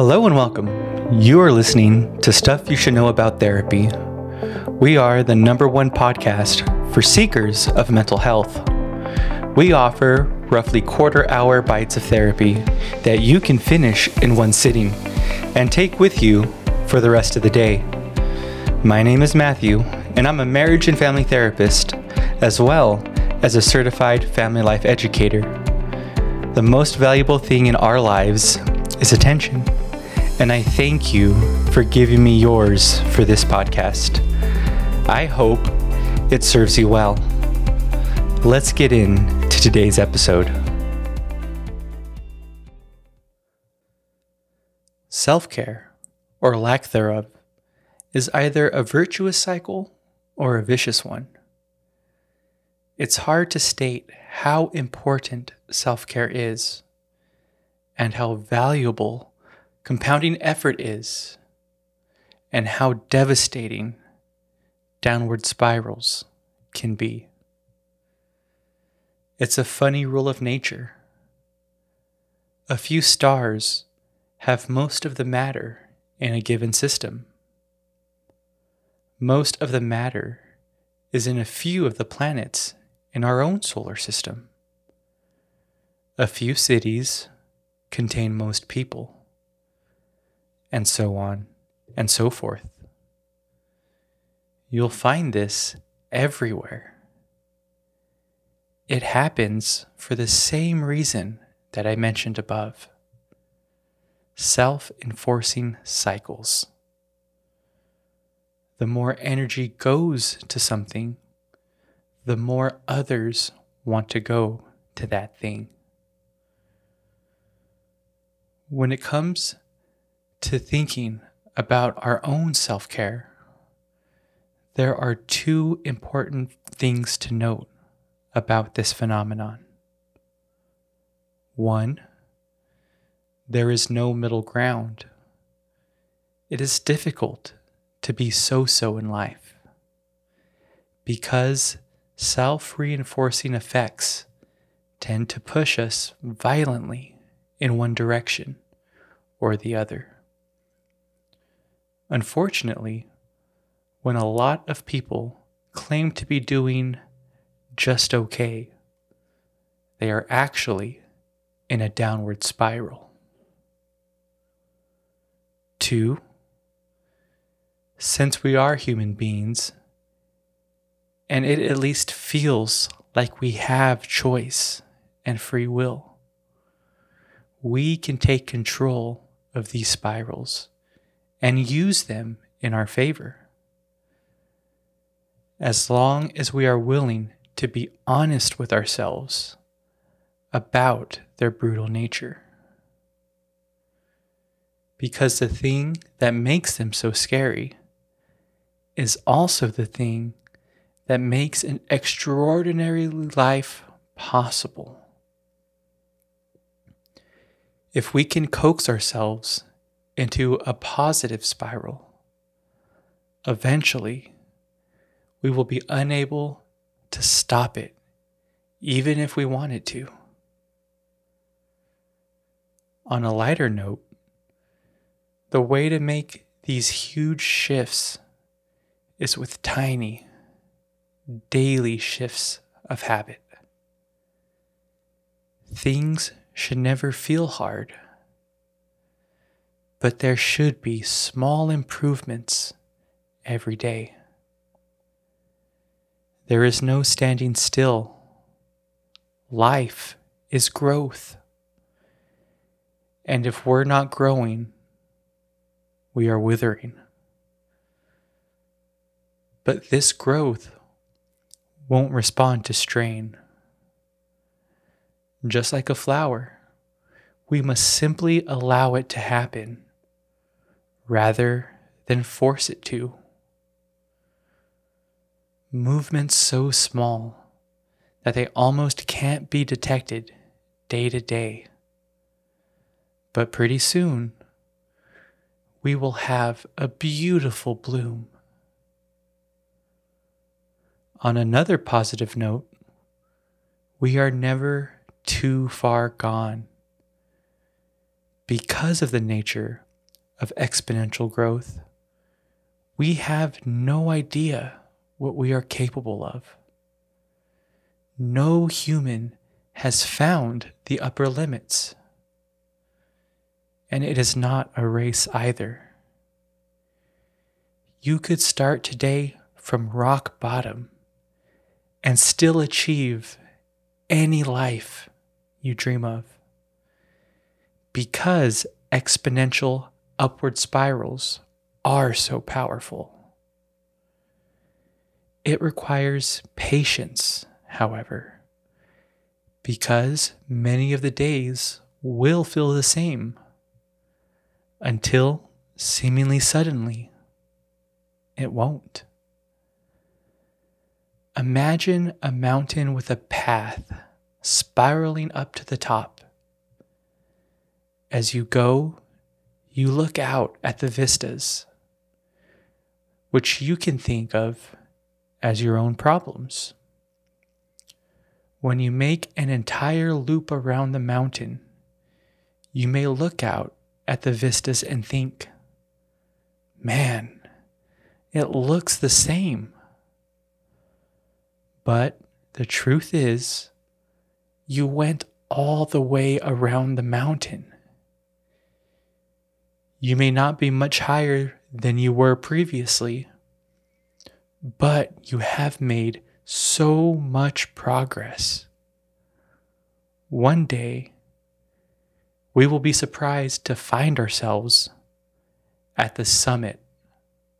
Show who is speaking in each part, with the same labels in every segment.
Speaker 1: Hello and welcome. You are listening to Stuff You Should Know About Therapy. We are the number one podcast for seekers of mental health. We offer roughly quarter hour bites of therapy that you can finish in one sitting and take with you for the rest of the day. My name is Matthew, and I'm a marriage and family therapist, as well as a certified family life educator. The most valuable thing in our lives is attention, and I thank you for giving me yours for this podcast. I hope it serves you well. Let's get into today's episode. Self care, or lack thereof, is either a virtuous cycle or a vicious one. It's hard to state how important self care is and how valuable compounding effort is and how devastating downward spirals can be. It's a funny rule of nature. A few stars have most of the matter in a given system. Most of the matter is in a few of the planets in our own solar system. A few cities contain most people, and so on and so forth. You'll find this everywhere. It happens for the same reason that I mentioned above self enforcing cycles. The more energy goes to something, the more others want to go to that thing. When it comes to thinking about our own self care, there are two important things to note about this phenomenon. One, there is no middle ground. It is difficult to be so so in life because self reinforcing effects tend to push us violently in one direction or the other. Unfortunately, when a lot of people claim to be doing just okay, they are actually in a downward spiral. Two, since we are human beings, and it at least feels like we have choice and free will, we can take control of these spirals and use them in our favor. As long as we are willing to be honest with ourselves about their brutal nature. Because the thing that makes them so scary is also the thing that makes an extraordinary life possible. If we can coax ourselves into a positive spiral, eventually we will be unable to stop it, even if we wanted to. On a lighter note, the way to make these huge shifts is with tiny, daily shifts of habit. Things should never feel hard, but there should be small improvements every day. There is no standing still. Life is growth. And if we're not growing, we are withering. But this growth won't respond to strain. Just like a flower, we must simply allow it to happen rather than force it to. Movements so small that they almost can't be detected day to day. But pretty soon, we will have a beautiful bloom on another positive note, we are never too far gone. Because of the nature of exponential growth, we have no idea what we are capable of. No human has found the upper limits. And it is not a race either. You could start today from rock bottom and still achieve any life you dream of. Because exponential upward spirals are so powerful. It requires patience, however, because many of the days will feel the same until seemingly suddenly it won't. Imagine a mountain with a path spiraling up to the top. As you go, you look out at the vistas, which you can think of as your own problems. When you make an entire loop around the mountain, you may look out at the vistas and think, man, it looks the same. But the truth is, you went all the way around the mountain. You may not be much higher than you were previously, but you have made so much progress. One day, we will be surprised to find ourselves at the summit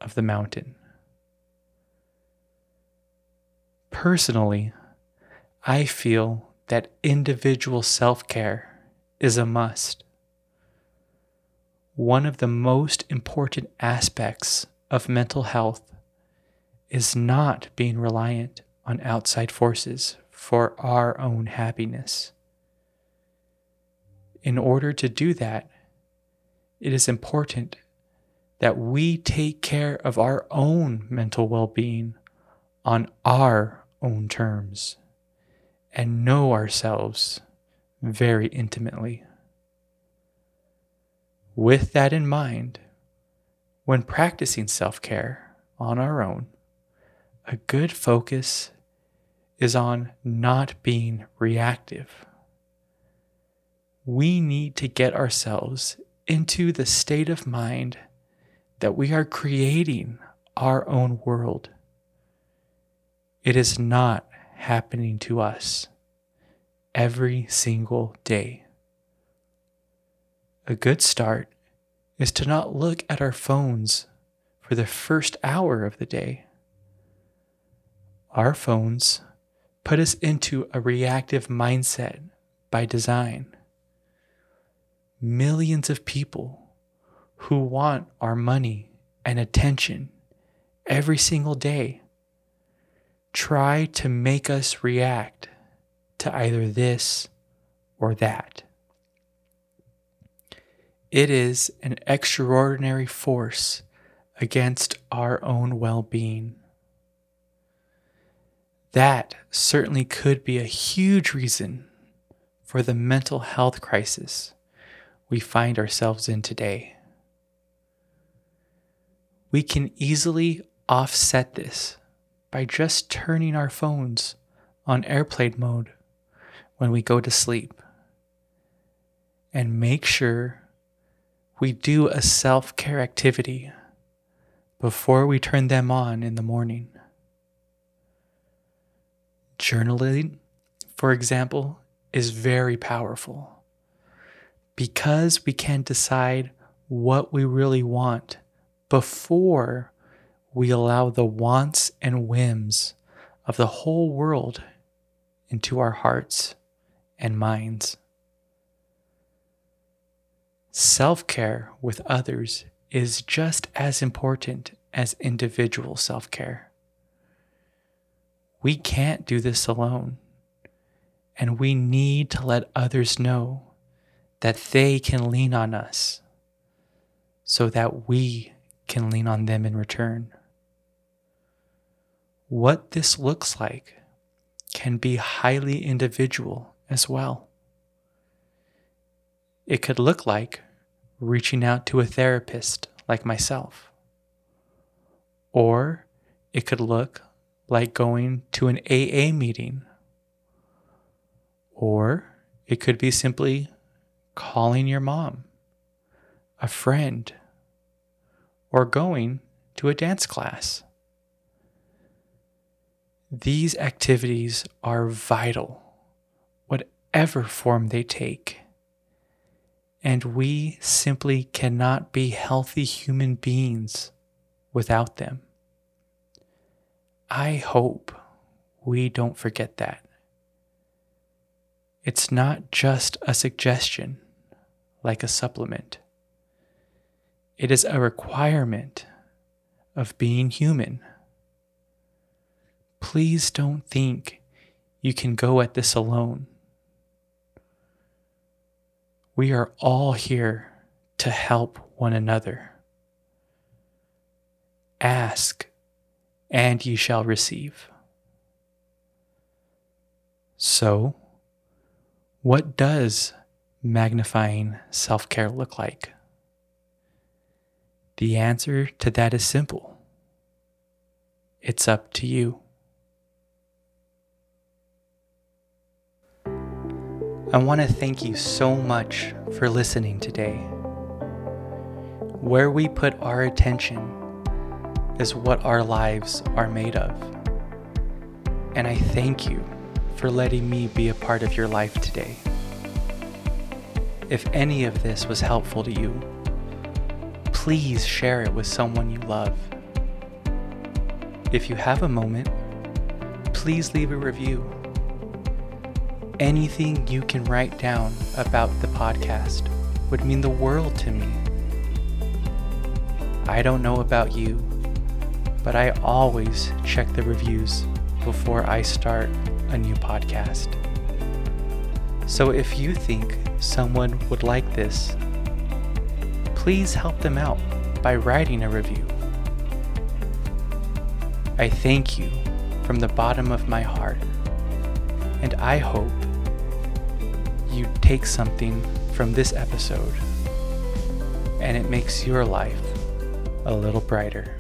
Speaker 1: of the mountain. Personally, I feel that individual self care is a must. One of the most important aspects of mental health is not being reliant on outside forces for our own happiness. In order to do that, it is important that we take care of our own mental well being on our own terms and know ourselves very intimately. With that in mind, when practicing self care on our own, a good focus is on not being reactive. We need to get ourselves into the state of mind that we are creating our own world. It is not happening to us every single day. A good start is to not look at our phones for the first hour of the day. Our phones put us into a reactive mindset by design. Millions of people who want our money and attention every single day try to make us react to either this or that. It is an extraordinary force against our own well being. That certainly could be a huge reason for the mental health crisis we find ourselves in today. We can easily offset this by just turning our phones on airplane mode when we go to sleep and make sure we do a self care activity before we turn them on in the morning. Journaling, for example, is very powerful because we can decide what we really want before we allow the wants and whims of the whole world into our hearts and minds. Self care with others is just as important as individual self care. We can't do this alone. And we need to let others know that they can lean on us so that we can lean on them in return. What this looks like can be highly individual as well. It could look like reaching out to a therapist like myself. Or it could look like going to an AA meeting. Or it could be simply calling your mom, a friend, or going to a dance class. These activities are vital, whatever form they take. And we simply cannot be healthy human beings without them. I hope we don't forget that. It's not just a suggestion like a supplement, it is a requirement of being human. Please don't think you can go at this alone. We are all here to help one another. Ask, and ye shall receive. So, what does magnifying self care look like? The answer to that is simple it's up to you. I want to thank you so much for listening today. Where we put our attention is what our lives are made of. And I thank you for letting me be a part of your life today. If any of this was helpful to you, please share it with someone you love. If you have a moment, please leave a review anything you can write down about the podcast would mean the world to me. I don't know about you, but I always check the reviews before I start a new podcast. So if you think someone would like this, please help them out by writing a review. I thank you from the bottom of my heart, and I hope you take something from this episode and it makes your life a little brighter.